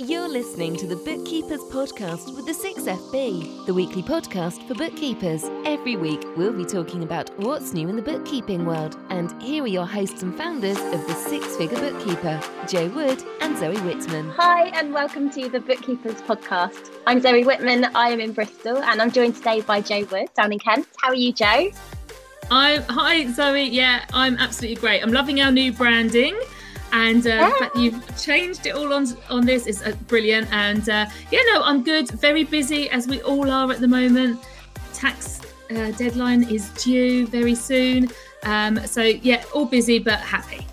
You're listening to the Bookkeepers Podcast with the 6FB, the weekly podcast for bookkeepers. Every week, we'll be talking about what's new in the bookkeeping world. And here are your hosts and founders of the Six Figure Bookkeeper, Jo Wood and Zoe Whitman. Hi, and welcome to the Bookkeepers Podcast. I'm Zoe Whitman, I am in Bristol, and I'm joined today by Jo Wood down in Kent. How are you, Jo? I'm hi Zoe. Yeah, I'm absolutely great. I'm loving our new branding and uh, yeah. the fact that you've changed it all on on this is uh, brilliant. And uh, yeah, no, I'm good. Very busy as we all are at the moment. Tax uh, deadline is due very soon. Um, so yeah, all busy but happy.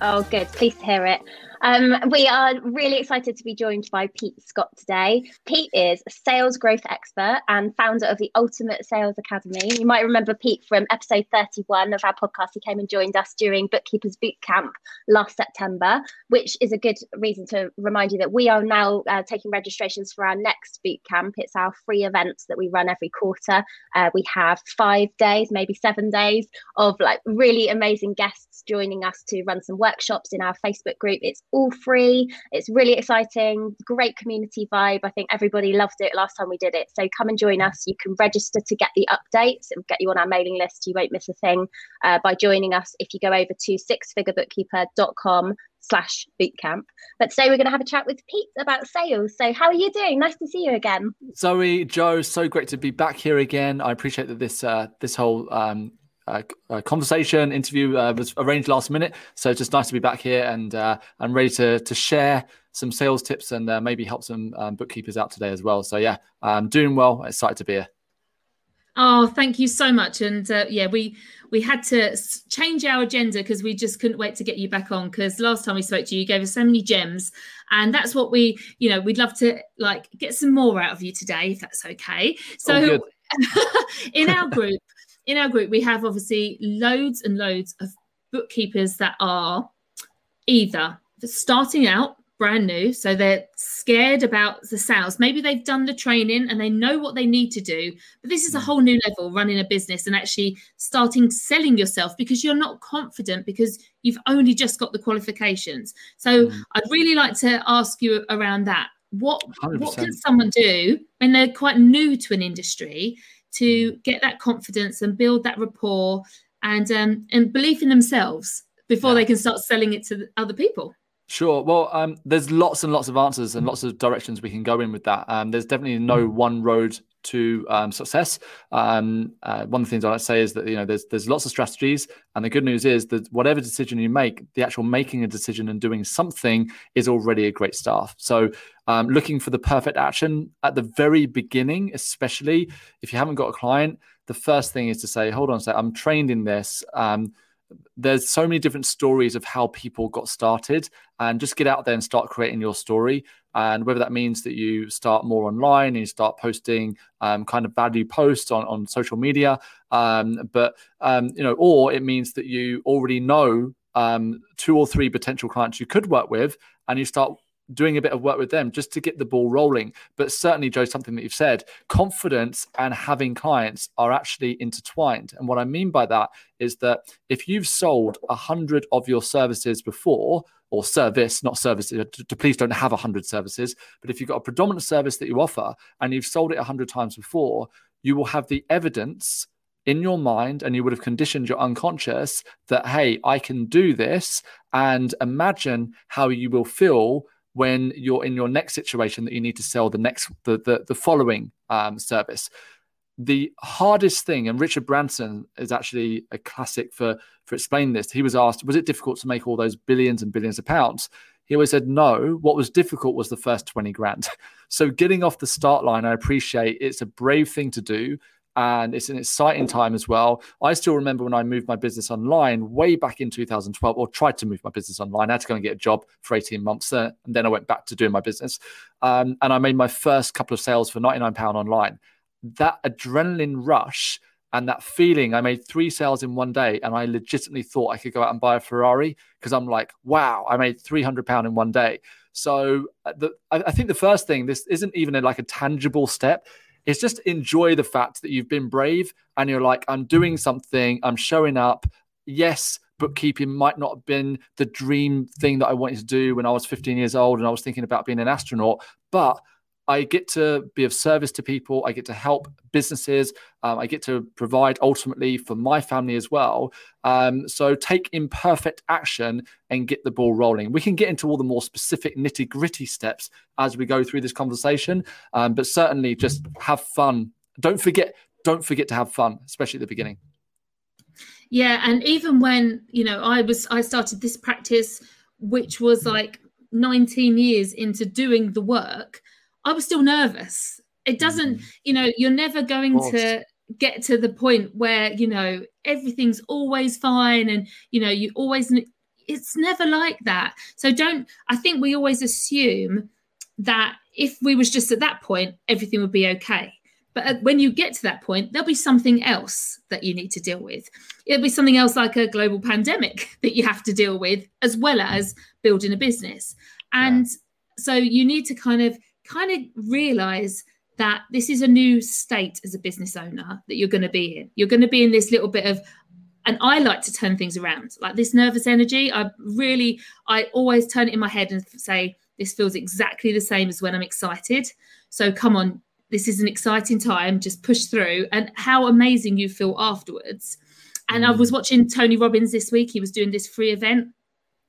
Oh, good. Pleased to hear it. Um, we are really excited to be joined by Pete Scott today. Pete is a sales growth expert and founder of the Ultimate Sales Academy. You might remember Pete from episode 31 of our podcast. He came and joined us during Bookkeepers Boot Camp last September, which is a good reason to remind you that we are now uh, taking registrations for our next boot camp. It's our free events that we run every quarter. Uh, we have five days, maybe seven days of like really amazing guests joining us to run some workshops in our Facebook group. It's all free. It's really exciting, great community vibe. I think everybody loved it last time we did it. So come and join us. You can register to get the updates. and get you on our mailing list. You won't miss a thing uh, by joining us if you go over to sixfigurebookkeeper.com slash bootcamp. But today we're going to have a chat with Pete about sales. So how are you doing? Nice to see you again. Zoe, Jo, so great to be back here again. I appreciate that this uh, this whole um, uh, uh, conversation interview uh, was arranged last minute. So it's just nice to be back here and uh, I'm ready to to share some sales tips and uh, maybe help some um, bookkeepers out today as well. So yeah, I'm doing well. Excited to be here. Oh, thank you so much. And uh, yeah, we we had to change our agenda because we just couldn't wait to get you back on. Because last time we spoke to you, you gave us so many gems, and that's what we, you know, we'd love to like get some more out of you today, if that's okay. So, in our group, in our group, we have obviously loads and loads of bookkeepers that are either starting out brand new, so they're scared about the sales. Maybe they've done the training and they know what they need to do, but this is a mm. whole new level running a business and actually starting selling yourself because you're not confident because you've only just got the qualifications. So mm. I'd really like to ask you around that. What 100%. what can someone do when they're quite new to an industry to get that confidence and build that rapport and um, and belief in themselves before yeah. they can start selling it to other people. Sure. Well, um, there's lots and lots of answers and lots of directions we can go in with that. Um, there's definitely no mm. one road to um, success. Um, uh, one of the things I like to say is that you know there's there's lots of strategies, and the good news is that whatever decision you make, the actual making a decision and doing something is already a great start. So, um, looking for the perfect action at the very beginning, especially if you haven't got a client, the first thing is to say, hold on, say I'm trained in this. Um, there's so many different stories of how people got started and just get out there and start creating your story. And whether that means that you start more online and you start posting um, kind of value posts on, on social media um, but um, you know or it means that you already know um, two or three potential clients you could work with and you start doing a bit of work with them just to get the ball rolling. But certainly, Jo, something that you've said, confidence and having clients are actually intertwined. And what I mean by that is that if you've sold a hundred of your services before, or service, not services, uh, to, to please don't have a hundred services, but if you've got a predominant service that you offer and you've sold it a hundred times before, you will have the evidence in your mind and you would have conditioned your unconscious that hey i can do this and imagine how you will feel when you're in your next situation that you need to sell the next the the, the following um, service. The hardest thing and richard branson is actually a classic for for explaining this. He was asked was it difficult to make all those billions and billions of pounds? He always said no. What was difficult was the first 20 grand. So getting off the start line i appreciate it's a brave thing to do and it's an exciting time as well. I still remember when I moved my business online way back in 2012, or tried to move my business online. I had to go and get a job for 18 months, uh, and then I went back to doing my business. Um, and I made my first couple of sales for 99 pound online. That adrenaline rush and that feeling i made three sales in one day and i legitimately thought i could go out and buy a ferrari because i'm like wow i made 300 pound in one day so uh, the, I, I, think the first thing this isn't even a, like a tangible step is just enjoy the fact that you've been brave and you're like, I'm doing something, I'm showing up. Yes, bookkeeping might not have been the dream thing that I wanted to do when I was 15 years old and I was thinking about being an astronaut, but I get to be of service to people. I get to help businesses. Um, I get to provide ultimately for my family as well. Um, so take imperfect action and get the ball rolling. We can get into all the more specific nitty gritty steps as we go through this conversation, um, but certainly just have fun. Don't forget. Don't forget to have fun, especially at the beginning. Yeah, and even when you know I was, I started this practice, which was like 19 years into doing the work I was still nervous. It doesn't, mm-hmm. you know, you're never going to get to the point where, you know, everything's always fine and, you know, you always, it's never like that. So don't, I think we always assume that if we was just at that point, everything would be okay. But when you get to that point, there'll be something else that you need to deal with. It'll be something else like a global pandemic that you have to deal with, as well as building a business. And yeah. so you need to kind of kind of realize that this is a new state as a business owner that you're going to be in. You're going to be in this little bit of, and I like to turn things around, like this nervous energy. I really, I always turn it in my head and say, this feels exactly the same as when I'm excited. So come on, this is an exciting time. Just push through, and how amazing you feel afterwards. And I mm. was watching Tony Robbins this week. He was doing this free event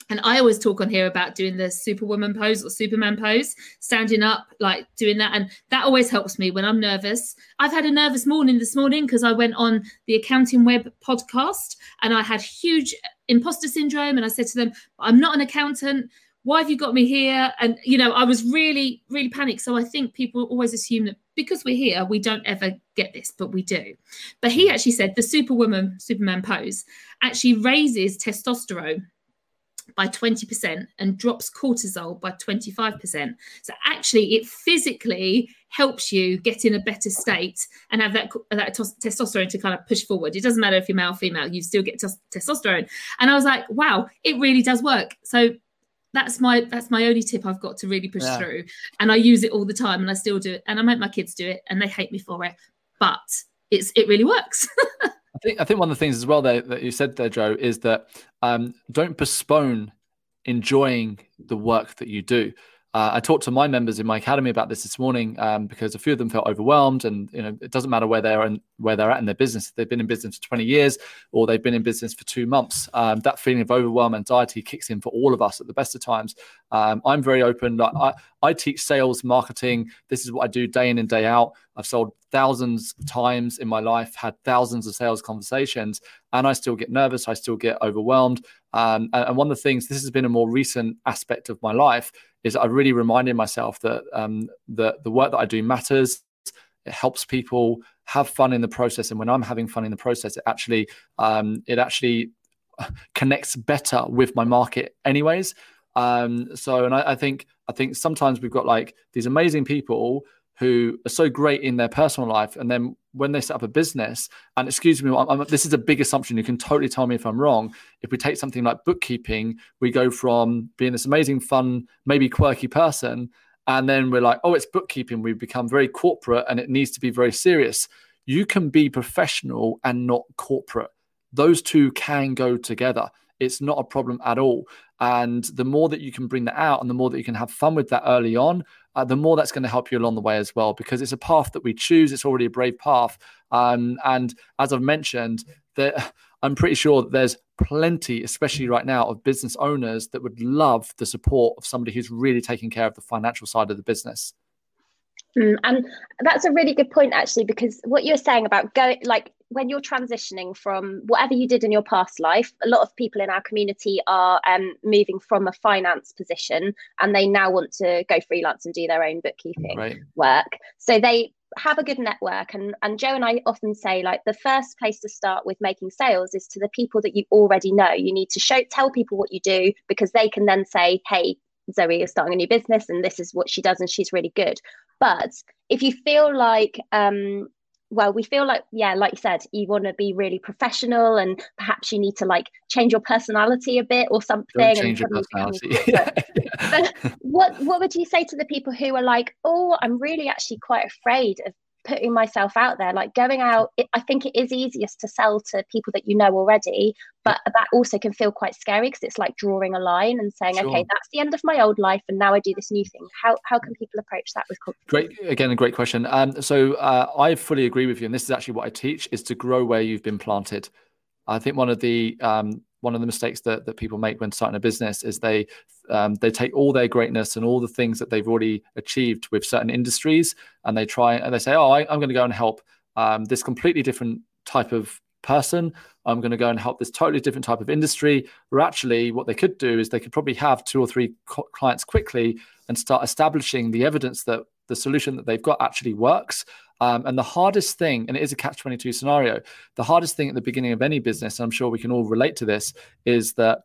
and I always talk on here about doing the superwoman pose or superman pose, standing up, like doing that. And that always helps me when I'm nervous. I've had a nervous morning this morning because I went on the Accounting Web podcast and I had huge imposter syndrome. And I said to them, I'm not an accountant. Why have you got me here? And, you know, I was really, really panicked. So I think people always assume that because we're here, we don't ever get this, but we do. But he actually said the superwoman, superman pose actually raises testosterone by 20% and drops cortisol by 25%. So actually, it physically helps you get in a better state and have that, that testosterone to kind of push forward. It doesn't matter if you're male or female, you still get testosterone. And I was like, wow, it really does work. So that's my that's my only tip I've got to really push yeah. through. And I use it all the time and I still do it. And I make my kids do it and they hate me for it. But it's it really works. I think I think one of the things as well there, that you said there, Jo, is that um, don't postpone enjoying the work that you do. Uh, I talked to my members in my academy about this this morning um, because a few of them felt overwhelmed, and you know it doesn't matter where they're in, where they're at in their business. They've been in business for 20 years or they've been in business for two months. Um, that feeling of overwhelm, anxiety kicks in for all of us at the best of times. Um, I'm very open. Like, I, I teach sales, marketing. This is what I do day in and day out. I've sold thousands of times in my life, had thousands of sales conversations, and I still get nervous. I still get overwhelmed. Um, and, and, one of the things, this has been a more recent aspect of my life, is I really reminded myself that um, the the work that I do matters. It helps people have fun in the process, and when I'm having fun in the process, it actually um, it actually connects better with my market, anyways. Um, so, and I, I think I think sometimes we've got like these amazing people who are so great in their personal life, and then when they set up a business, and excuse me, I'm, I'm, this is a big assumption. You can totally tell me if I'm wrong. If we take something like bookkeeping, we go from being this amazing, fun, maybe quirky person, and then we're like, oh, it's bookkeeping. We become very corporate, and it needs to be very serious. You can be professional and not corporate. Those two can go together. It's not a problem at all. And the more that you can bring that out and the more that you can have fun with that early on, uh, the more that's going to help you along the way as well, because it's a path that we choose. It's already a brave path. Um, and as I've mentioned, that I'm pretty sure that there's plenty, especially right now, of business owners that would love the support of somebody who's really taking care of the financial side of the business. Mm, and that's a really good point, actually, because what you're saying about go like when you're transitioning from whatever you did in your past life, a lot of people in our community are um, moving from a finance position and they now want to go freelance and do their own bookkeeping right. work. So they have a good network and and Jo and I often say like the first place to start with making sales is to the people that you already know. You need to show tell people what you do because they can then say, "Hey, Zoe is starting a new business and this is what she does and she's really good." But if you feel like um well we feel like yeah like you said you want to be really professional and perhaps you need to like change your personality a bit or something Don't change your personality. but what what would you say to the people who are like oh i'm really actually quite afraid of putting myself out there like going out it, i think it is easiest to sell to people that you know already but that also can feel quite scary because it's like drawing a line and saying sure. okay that's the end of my old life and now i do this new thing. How, how can people approach that with confidence? Great again a great question. Um, so uh, i fully agree with you and this is actually what i teach is to grow where you've been planted. I think one of the um, one of the mistakes that, that people make when starting a business is they um, they take all their greatness and all the things that they've already achieved with certain industries and they try and they say oh I, am going to go and help um, this completely different type of person. I'm going to go and help this totally different type of industry where actually what they could do is they could probably have two or three co- clients quickly and start establishing the evidence that the solution that they've got actually works. Um, and the hardest thing, and it is a catch 22 scenario, the hardest thing at the beginning of any business, and I'm sure we can all relate to this, is that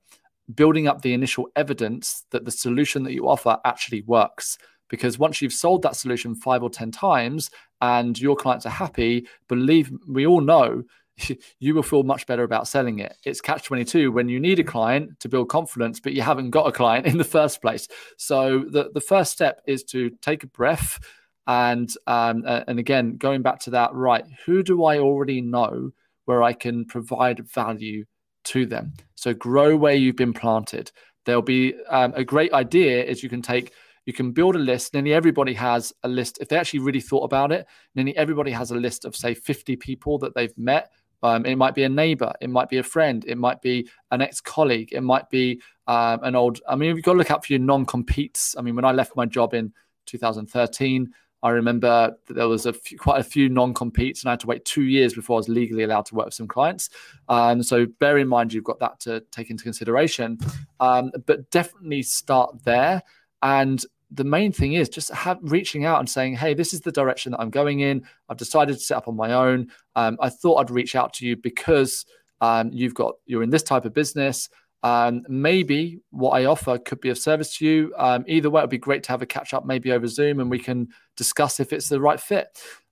building up the initial evidence that the solution that you offer actually works. Because once you've sold that solution five or 10 times and your clients are happy, believe we all know you will feel much better about selling it. It's catch 22 when you need a client to build confidence, but you haven't got a client in the first place. So the, the first step is to take a breath and um, and again, going back to that, right? Who do I already know where I can provide value to them? So grow where you've been planted. There'll be um, a great idea is you can take you can build a list. Nearly everybody has a list. If they actually really thought about it, nearly everybody has a list of say 50 people that they've met. Um, it might be a neighbor, it might be a friend, it might be an ex-colleague, it might be um, an old. I mean, you've got to look out for your non-competes. I mean, when I left my job in 2013, I remember there was a few, quite a few non-competes, and I had to wait two years before I was legally allowed to work with some clients. Um, so bear in mind you've got that to take into consideration. Um, but definitely start there. And the main thing is just have, reaching out and saying, "Hey, this is the direction that I'm going in. I've decided to set up on my own. Um, I thought I'd reach out to you because um, you've got you're in this type of business." Um, maybe what I offer could be of service to you. Um, either way, it'd be great to have a catch up, maybe over Zoom, and we can discuss if it's the right fit.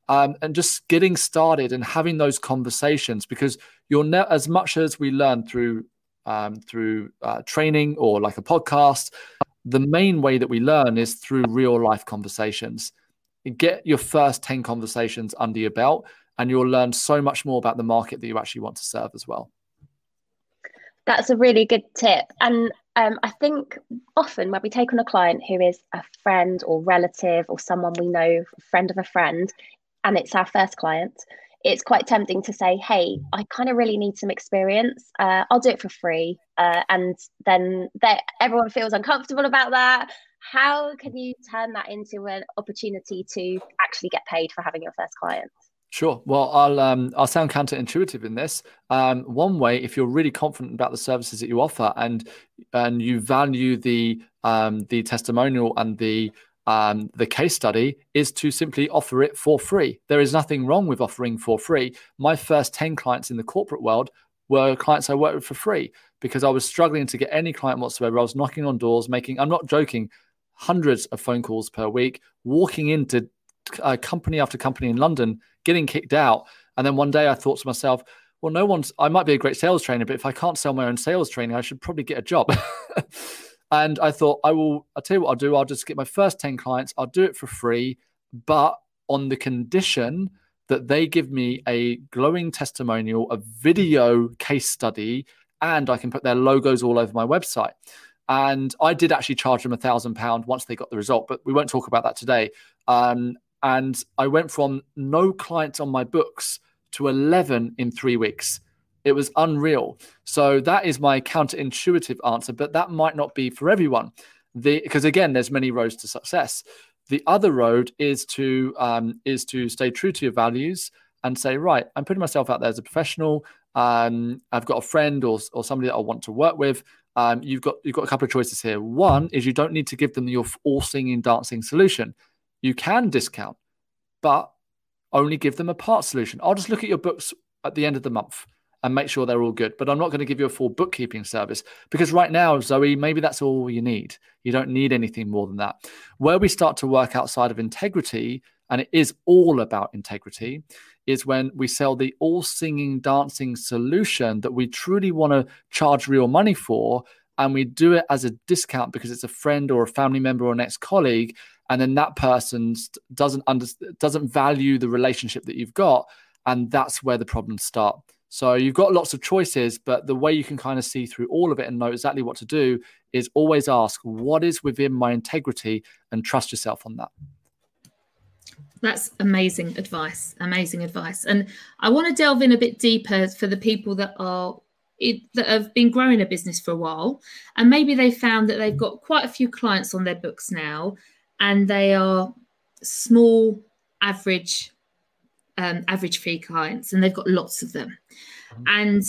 Um, and just getting started and having those conversations because you're ne- as much as we learn through um, through uh, training or like a podcast, the main way that we learn is through real life conversations. Get your first 10 conversations under your belt, and you'll learn so much more about the market that you actually want to serve as well. That's a really good tip. And um, I think often when we take on a client who is a friend or relative or someone we know, friend of a friend, and it's our first client, it's quite tempting to say, hey, I kind of really need some experience. Uh, I'll do it for free. Uh, and then everyone feels uncomfortable about that. How can you turn that into an opportunity to actually get paid for having your first client? Sure. Well, I'll um, I'll sound counterintuitive in this. Um, one way, if you're really confident about the services that you offer and and you value the um, the testimonial and the um, the case study, is to simply offer it for free. There is nothing wrong with offering for free. My first ten clients in the corporate world were clients I worked with for free because I was struggling to get any client whatsoever. I was knocking on doors, making I'm not joking, hundreds of phone calls per week, walking into uh, company after company in London getting kicked out. And then one day I thought to myself, well, no one's, I might be a great sales trainer, but if I can't sell my own sales training, I should probably get a job. and I thought, I will, I'll tell you what I'll do. I'll just get my first 10 clients, I'll do it for free, but on the condition that they give me a glowing testimonial, a video case study, and I can put their logos all over my website. And I did actually charge them a thousand pound once they got the result, but we won't talk about that today. Um, and I went from no clients on my books to 11 in three weeks. It was unreal. So that is my counterintuitive answer, but that might not be for everyone. The because again, there's many roads to success. The other road is to um, is to stay true to your values and say, right, I'm putting myself out there as a professional. Um, I've got a friend or, or somebody that I want to work with. Um, you've got you've got a couple of choices here. One is you don't need to give them your all singing, dancing solution. You can discount, but only give them a part solution. I'll just look at your books at the end of the month and make sure they're all good. But I'm not going to give you a full bookkeeping service because right now, Zoe, maybe that's all you need. You don't need anything more than that. Where we start to work outside of integrity, and it is all about integrity, is when we sell the all singing, dancing solution that we truly want to charge real money for. And we do it as a discount because it's a friend or a family member or an ex colleague and then that person doesn't under, doesn't value the relationship that you've got and that's where the problems start. So you've got lots of choices but the way you can kind of see through all of it and know exactly what to do is always ask what is within my integrity and trust yourself on that. That's amazing advice amazing advice. And i want to delve in a bit deeper for the people that are it, that have been growing a business for a while and maybe they found that they've got quite a few clients on their books now and they are small average um, average fee clients and they've got lots of them mm-hmm. and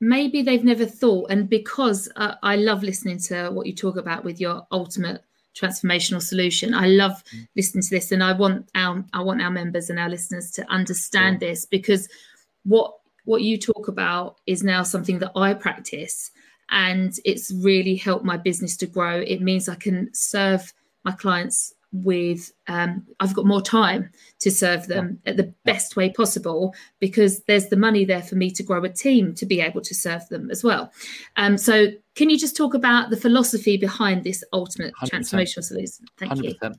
maybe they've never thought and because uh, i love listening to what you talk about with your ultimate transformational solution i love mm-hmm. listening to this and i want our i want our members and our listeners to understand yeah. this because what what you talk about is now something that i practice and it's really helped my business to grow it means i can serve my clients with um, I've got more time to serve them yeah. at the best way possible because there's the money there for me to grow a team to be able to serve them as well. Um, so can you just talk about the philosophy behind this ultimate 100%. transformational solution? Thank 100%. you.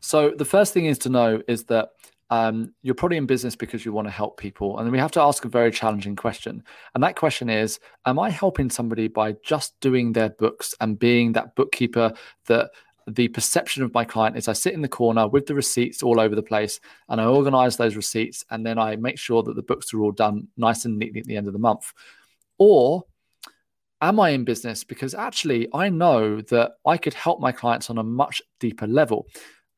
So the first thing is to know is that um, you're probably in business because you want to help people. And then we have to ask a very challenging question. And that question is Am I helping somebody by just doing their books and being that bookkeeper that the perception of my client is I sit in the corner with the receipts all over the place and I organize those receipts and then I make sure that the books are all done nice and neatly at the end of the month. Or am I in business because actually I know that I could help my clients on a much deeper level.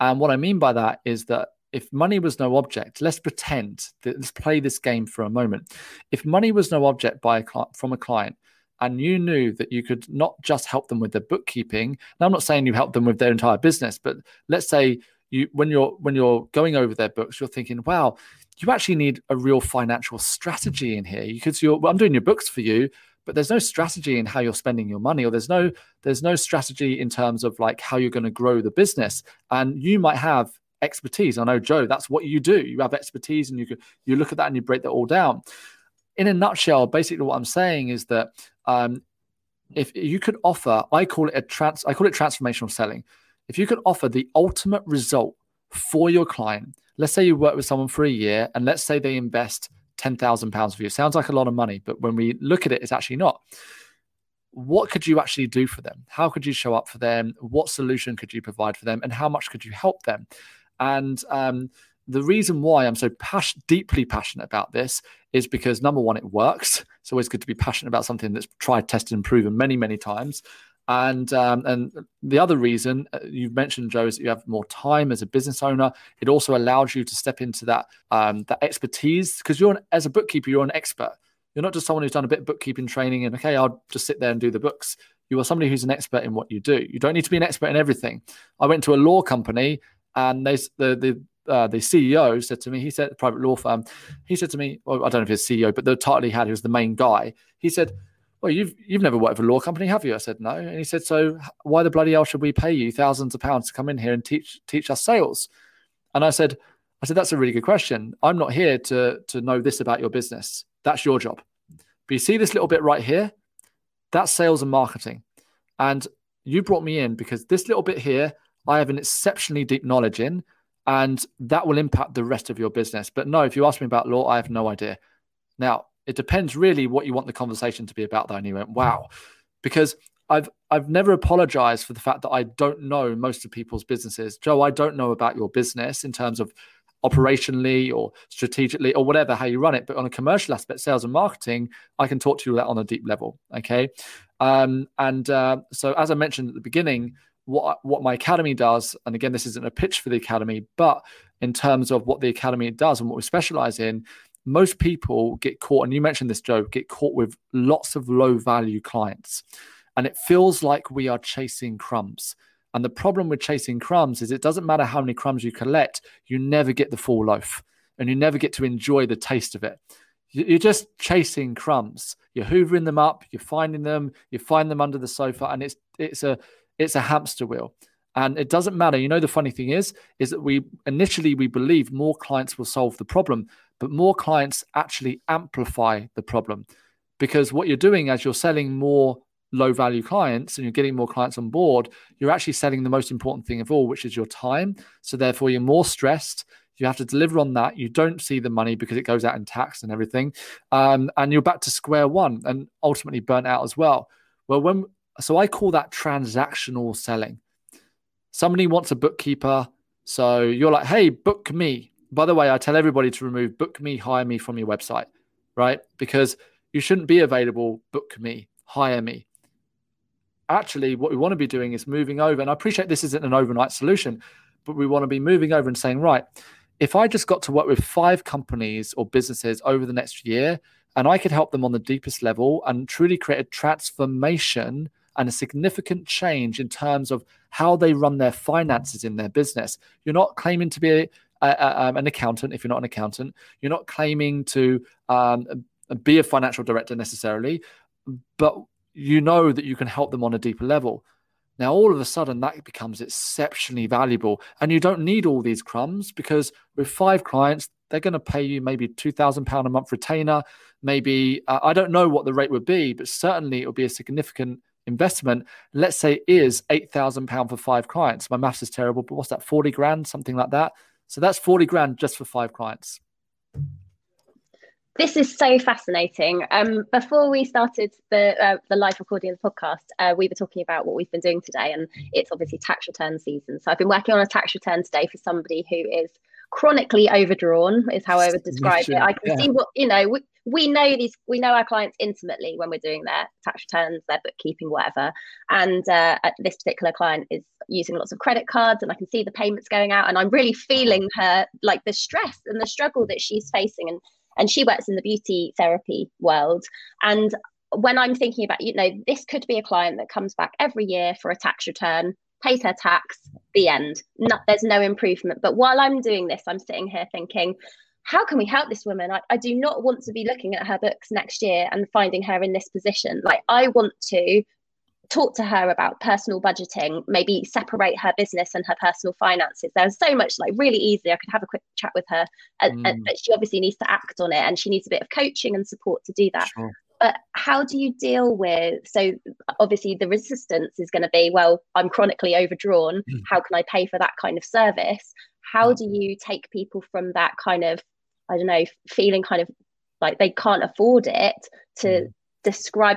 And what I mean by that is that if money was no object, let's pretend let's play this game for a moment. If money was no object by a from a client, and you knew that you could not just help them with their bookkeeping. Now, I'm not saying you help them with their entire business, but let's say you when you're when you're going over their books, you're thinking, wow, you actually need a real financial strategy in here. Because you're, well, I'm doing your books for you, but there's no strategy in how you're spending your money, or there's no there's no strategy in terms of like how you're going to grow the business. And you might have expertise. I know, Jo, that's what you do. You have expertise, and you you look at that and you break that all down. In a nutshell, basically what I'm saying is that um, if you could offer, I call it a trans, I call it transformational selling. If you could offer the ultimate result for your client, let's say you work with someone for a year, and let's say they invest ten thousand pounds for you. Sounds like a lot of money, but when we look at it, it's actually not. What could you actually do for them? How could you show up for them? What solution could you provide for them? And how much could you help them? And um, the reason why I'm so pas- deeply passionate about this is because number one, it works. It's always good to be passionate about something that's tried, tested, and proven many, many times. And um, and the other reason uh, you've mentioned, Jo, is that you have more time as a business owner. It also allows you to step into that um, that expertise because you're an, as a bookkeeper, you're an expert. You're not just someone who's done a bit of bookkeeping training and okay, I'll just sit there and do the books. You are somebody who's an expert in what you do. You don't need to be an expert in everything. I went to a law company and they the the uh, the CEO said to me, he said, private law firm, he said to me, well, I don't know if he's CEO, but the title he had, he was the main guy. He said, well, you've you've never worked for a law company, have you? I said, no. And he said, so why the bloody hell should we pay you thousands of pounds to come in here and teach teach us sales? And I said, I said, that's a really good question. I'm not here to to know this about your business. That's your job. But you see this little bit right here? That's sales and marketing. And you brought me in because this little bit here, I have an exceptionally deep knowledge in and that will impact the rest of your business. But no, if you ask me about law, I have no idea. Now, it depends really what you want the conversation to be about, though. And he went, wow, because I've I've never apologized for the fact that I don't know most of people's businesses. Jo, I don't know about your business in terms of operationally or strategically or whatever how you run it but on a commercial aspect sales and marketing i can talk to you on a deep level okay um, and uh, so as i mentioned at the beginning what what my academy does and again this isn't a pitch for the academy but in terms of what the academy does and what we specialize in most people get caught and you mentioned this jo get caught with lots of low value clients. And it feels like we are chasing crumbs. And the problem with chasing crumbs is it doesn't matter how many crumbs you collect you never get the full loaf and you never get to enjoy the taste of it. You're just chasing crumbs. You're hoovering them up you're finding them you find them under the sofa and it's it's a it's a hamster wheel. And it doesn't matter. You know, the funny thing is, is that we initially we believe more clients will solve the problem, but more clients actually amplify the problem. Because what you're doing as you're selling more low value clients and you're getting more clients on board, you're actually selling the most important thing of all, which is your time. So therefore, you're more stressed. You have to deliver on that. You don't see the money because it goes out in tax and everything, um, and you're back to square one and ultimately burnt out as well. Well, when so I call that transactional selling. Somebody wants a bookkeeper, so you're like, "Hey, book me." By the way, I tell everybody to remove "book me," "hire me" from your website, right? Because you shouldn't be available. Book me, hire me actually what we want to be doing is moving over and i appreciate this isn't an overnight solution but we want to be moving over and saying right if i just got to work with five companies or businesses over the next year and i could help them on the deepest level and truly create a transformation and a significant change in terms of how they run their finances in their business you're not claiming to be a, a, um, an accountant if you're not an accountant you're not claiming to um, be a financial director necessarily but you know that you can help them on a deeper level. Now, all of a sudden, that becomes exceptionally valuable. And you don't need all these crumbs because with five clients, they're going to pay you maybe £2,000 a month retainer. Maybe, uh, I don't know what the rate would be, but certainly it would be a significant investment. Let's say is £8,000 for five clients. My maths is terrible, but what's that, 40 grand, something like that? So that's 40 grand just for five clients. This is so fascinating. Um, before we started the uh, the live recording of the podcast, uh, we were talking about what we've been doing today, and it's obviously tax return season. So I've been working on a tax return today for somebody who is chronically overdrawn, is how I would describe it. I can yeah. see what you know. We, we know these, we know our clients intimately when we're doing their tax returns, their bookkeeping, whatever. And uh, this particular client is using lots of credit cards, and I can see the payments going out, and I'm really feeling her like the stress and the struggle that she's facing, and and she works in the beauty therapy world and when i'm thinking about you know this could be a client that comes back every year for a tax return pays her tax the end Not, there's no improvement but while i'm doing this i'm sitting here thinking how can we help this woman I, I do not want to be looking at her books next year and finding her in this position like i want to talk to her about personal budgeting, maybe separate her business and her personal finances. There's so much like really easy. I could have a quick chat with her, mm. but she obviously needs to act on it and she needs a bit of coaching and support to do that. Sure. But how do you deal with? So obviously the resistance is going to be, well, I'm chronically overdrawn. Mm. How can I pay for that kind of service? How do you take people from that kind of, I don't know, feeling kind of like they can't afford it to mm it?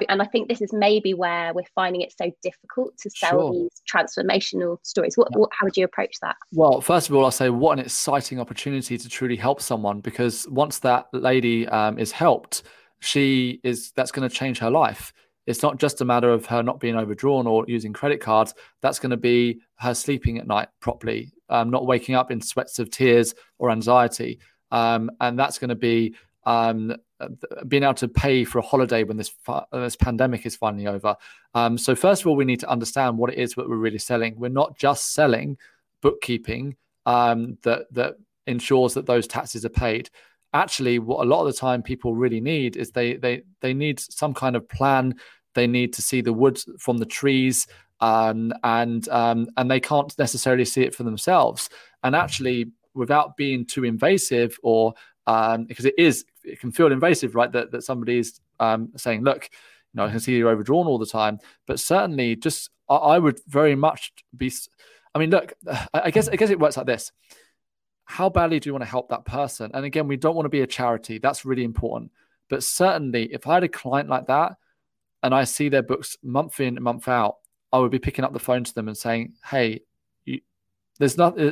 and i think this is maybe where we're finding it so difficult to sell sure. these transformational stories what, yeah. what, how would you approach that well first of all i'll say what an exciting opportunity to truly help someone because once that lady um, is helped she is that's going to change her life it's not just a matter of her not being overdrawn or using credit cards that's going to be her sleeping at night properly um, not waking up in sweats of tears or anxiety um, and that's going to be um, uh, being able to pay for a holiday when this this pandemic is finally over. Um, so first of all, we need to understand what it is that we're really selling. We're not just selling bookkeeping um, that that ensures that those taxes are paid. Actually, what a lot of the time people really need is they they they need some kind of plan. They need to see the woods from the trees, um, and um, and they can't necessarily see it for themselves. And actually, without being too invasive or um, because it is it can feel invasive, right? That that somebody's um, saying, look, you know, I can see you're overdrawn all the time, but certainly, just I, I would very much be. I mean, look, I guess I guess it works like this. How badly do you want to help that person? And again, we don't want to be a charity. That's really important. But certainly, if I had a client like that, and I see their books month in, month out, I would be picking up the phone to them and saying, "Hey, you, there's not. Uh,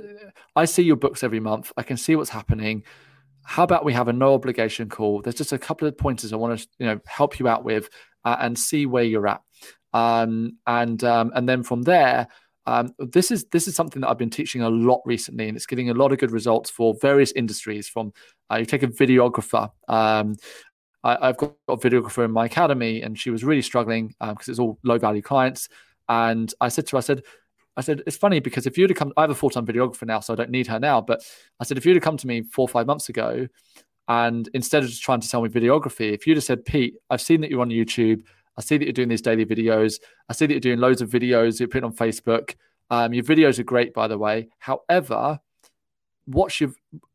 I see your books every month. I can see what's happening how about we have a no obligation call? There's just a couple of pointers I want to you know help you out with uh, and see where you're at. Um, and um, and then from there, um, this is this is something that I've been teaching a lot recently, and it's getting a lot of good results for various industries. From uh, you take a videographer. Um, I, have got a videographer in my academy, and she was really struggling because um, it's all low value clients. And I said to her, I said, I said, it's funny because if you'd have come, I have a full time videographer now, so I don't need her now. But I said, if you'd have come to me four or five months ago, and instead of just trying to sell me videography, if you'd have said, Pete, I've seen that you're on YouTube, I see that you're doing these daily videos, I see that you're doing loads of videos, you're putting on Facebook. Um, your videos are great, by the way. However, what's your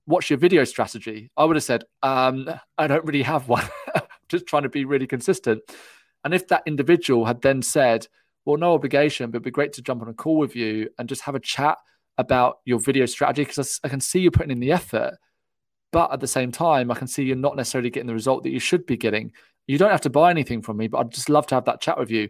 what's your video strategy? I would have said, um, I don't really have one. just trying to be really consistent. And if that individual had then said, well, no obligation, but it'd be great to jump on a call with you and just have a chat about your video strategy because I can see you're putting in the effort. But at the same time, I can see you're not necessarily getting the result that you should be getting. You don't have to buy anything from me, but I'd just love to have that chat with you.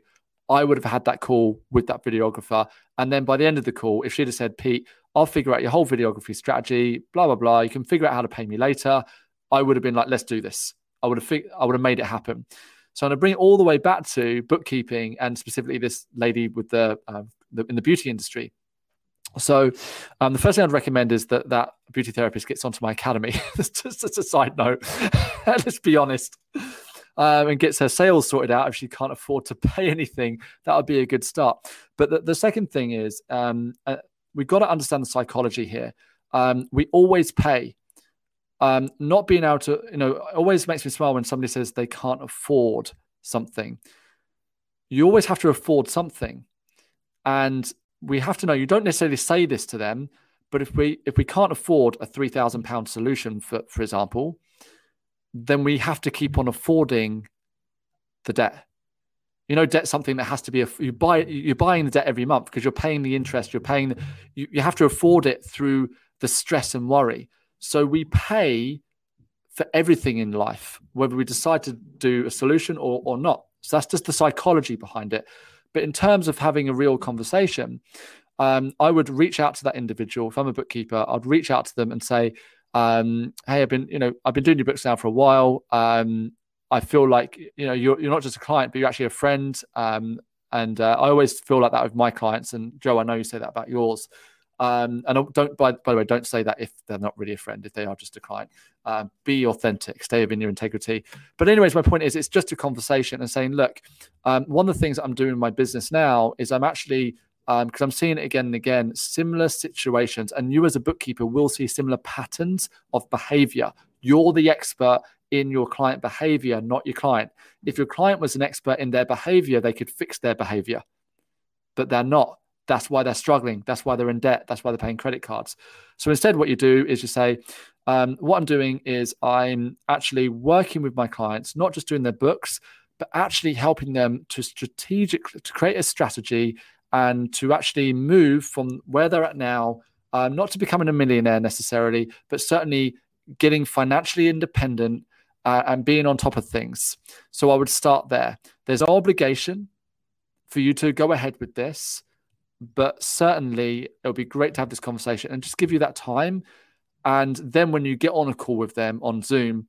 I would have had that call with that videographer. And then by the end of the call, if she'd have said, Pete, I'll figure out your whole videography strategy, blah, blah, blah, you can figure out how to pay me later. I would have been like, let's do this. I would have, fig- I would have made it happen. So I'm going to bring it all the way back to bookkeeping and specifically this lady with the, uh, the in the beauty industry. So um, the first thing I'd recommend is that that beauty therapist gets onto my academy. just, just a side note. Let's be honest. Um, and gets her sales sorted out if she can't afford to pay anything, that would be a good start. But the, the second thing is um, uh, we've got to understand the psychology here. Um, we always pay um, not being able to, you know, always makes me smile when somebody says they can't afford something. You always have to afford something. And we have to know you don't necessarily say this to them, but if we if we can't afford a three thousand pound solution, for for example, then we have to keep on affording the debt. You know, debt's something that has to be you buy you're buying the debt every month because you're paying the interest, you're paying you, you have to afford it through the stress and worry. So we pay for everything in life, whether we decide to do a solution or, or not. So that's just the psychology behind it. But in terms of having a real conversation, um, I would reach out to that individual. If I'm a bookkeeper, I'd reach out to them and say, um, "Hey, I've been, you know, I've been doing your books now for a while. Um, I feel like, you know, you're you're not just a client, but you're actually a friend. Um, and uh, I always feel like that with my clients. And Jo, I know you say that about yours. Um, and don't, by, by, the way, don't say that if they're not really a friend, if they are just a client. Um, be authentic, stay within your integrity. But, anyways, my point is it's just a conversation and saying, look, um, one of the things I'm doing in my business now is I'm actually, because um, I'm seeing it again and again, similar situations. And you, as a bookkeeper, will see similar patterns of behavior. You're the expert in your client behavior, not your client. If your client was an expert in their behavior, they could fix their behavior, but they're not that's why they're struggling. That's why they're in debt. That's why they're paying credit cards. So instead, what you do is you say, um, what I'm doing is I'm actually working with my clients, not just doing their books, but actually helping them to strategic to create a strategy and to actually move from where they're at now, um, not to becoming a millionaire necessarily, but certainly getting financially independent uh, and being on top of things. So I would start there. There's an obligation for you to go ahead with this but certainly it would be great to have this conversation and just give you that time. And then when you get on a call with them on Zoom,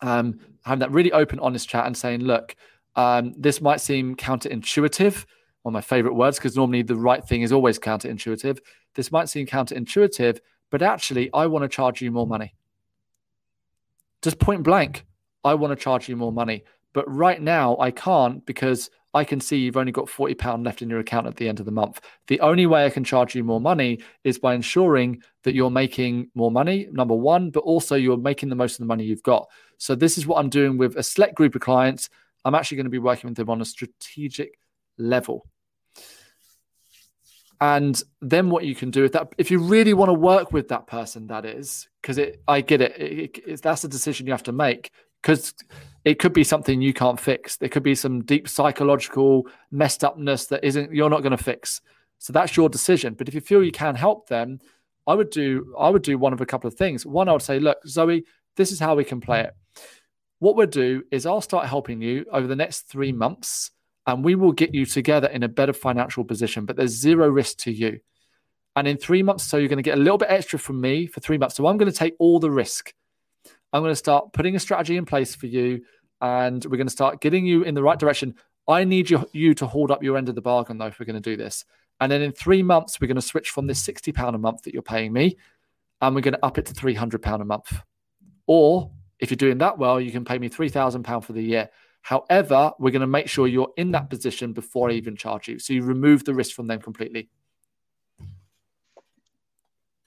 um, having that really open, honest chat and saying, look, um, this might seem counterintuitive, one of my favorite words, because normally the right thing is always counterintuitive. This might seem counterintuitive, but actually, I want to charge you more money. Just point blank, I want to charge you more money. But right now, I can't because I can see you've only got £40 left in your account at the end of the month. The only way I can charge you more money is by ensuring that you're making more money, number one, but also you're making the most of the money you've got. So, this is what I'm doing with a select group of clients. I'm actually going to be working with them on a strategic level. And then what you can do with that, if you really want to work with that person, that is, because it, I get it, it, it, that's a decision you have to make because it could be something you can't fix. There could be some deep psychological messed upness that isn't you're not going to fix. So that's your decision. But if you feel you can help them, I would do I would do one of a couple of things. One, I would say, look, Zoe, this is how we can play it. What we'll do is I'll start helping you over the next three months, and we will get you together in a better financial position. But there's zero risk to you. And in three months, so you're going to get a little bit extra from me for three months. So I'm going to take all the risk. I'm going to start putting a strategy in place for you and we're going to start getting you in the right direction. I need you, you to hold up your end of the bargain, though, if we're going to do this. And then in three months, we're going to switch from this £60 a month that you're paying me and we're going to up it to £300 a month. Or if you're doing that well, you can pay me £3,000 for the year. However, we're going to make sure you're in that position before I even charge you. So you remove the risk from them completely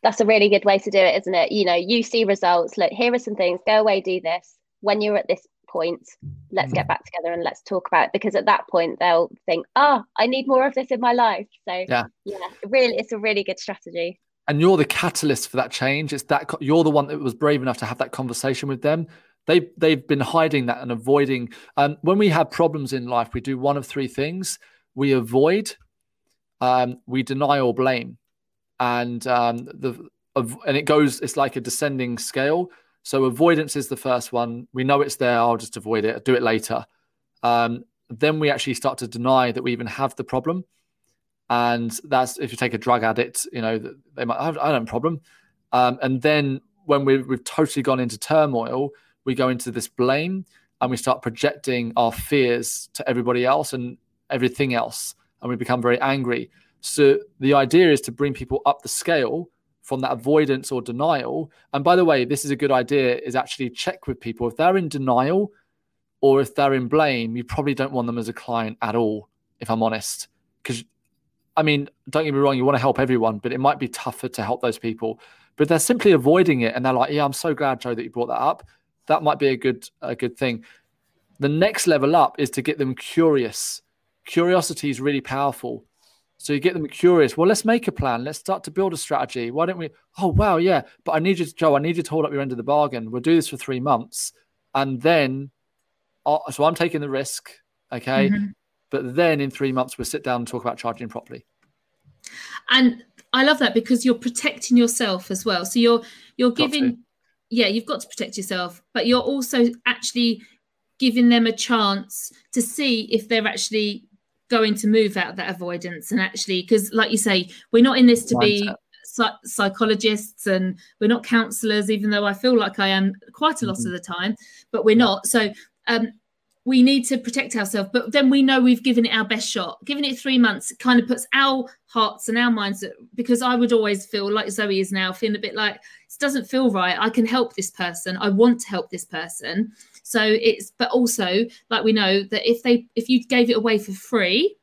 that's a really good way to do it, isn't it? You know, you see results. Look, here are some things. Go away, do this. When you're at this point, let's get mm-hmm. back together and let's talk about it. Because at that point, they'll think, "Oh, I need more of this in my life." So yeah, yeah, really, it's a really good strategy. And you're the catalyst for that change. It's that you're the one that was brave enough to have that conversation with them. They they've been hiding that and avoiding. Um, when we have problems in life, we do one of three things: we avoid, um, we deny or blame, and um, the and it goes. It's like a descending scale. So avoidance is the first one. We know it's there. I'll just avoid it. I'll do it later. Um, then we actually start to deny that we even have the problem. And that's if you take a drug addict, you know, they might have, I don't have a problem. Um, and then when we've, we've totally gone into turmoil, we go into this blame and we start projecting our fears to everybody else and everything else. And we become very angry. So the idea is to bring people up the scale from that avoidance or denial. And by the way, this is a good idea is actually check with people if they're in denial or if they're in blame, you probably don't want them as a client at all, if I'm honest. Because I mean, don't get me wrong, you want to help everyone, but it might be tougher to help those people. But they're simply avoiding it and they're like, Yeah, I'm so glad, Jo, that you brought that up that might be a good a good thing. The next level up is to get them curious. Curiosity is really powerful. So you get them curious. Well, let's make a plan. Let's start to build a strategy. Why don't we? Oh, wow, yeah. But I need you, to, Jo. I need you to hold up your end of the bargain. We'll do this for three months, and then, uh, so I'm taking the risk, okay. Mm-hmm. But then in three months, we'll sit down and talk about charging properly. And I love that because you're protecting yourself as well. So you're you're giving yeah, you've got to protect yourself, but you're also actually giving them a chance to see if they're actually going to move out of that avoidance and actually because like you say we're not in this to be psychologists and we're not counselors even though i feel like i am quite a lot mm-hmm. of the time but we're not. So um, we need to protect ourselves but then we know we've given it our best shot. Giving it three months kind of puts our hearts and our minds because i would always feel like zoe is now feeling a bit like this doesn't feel right. I can help this person. I want to help this person. So it's but also like we know that if they if you gave it away for free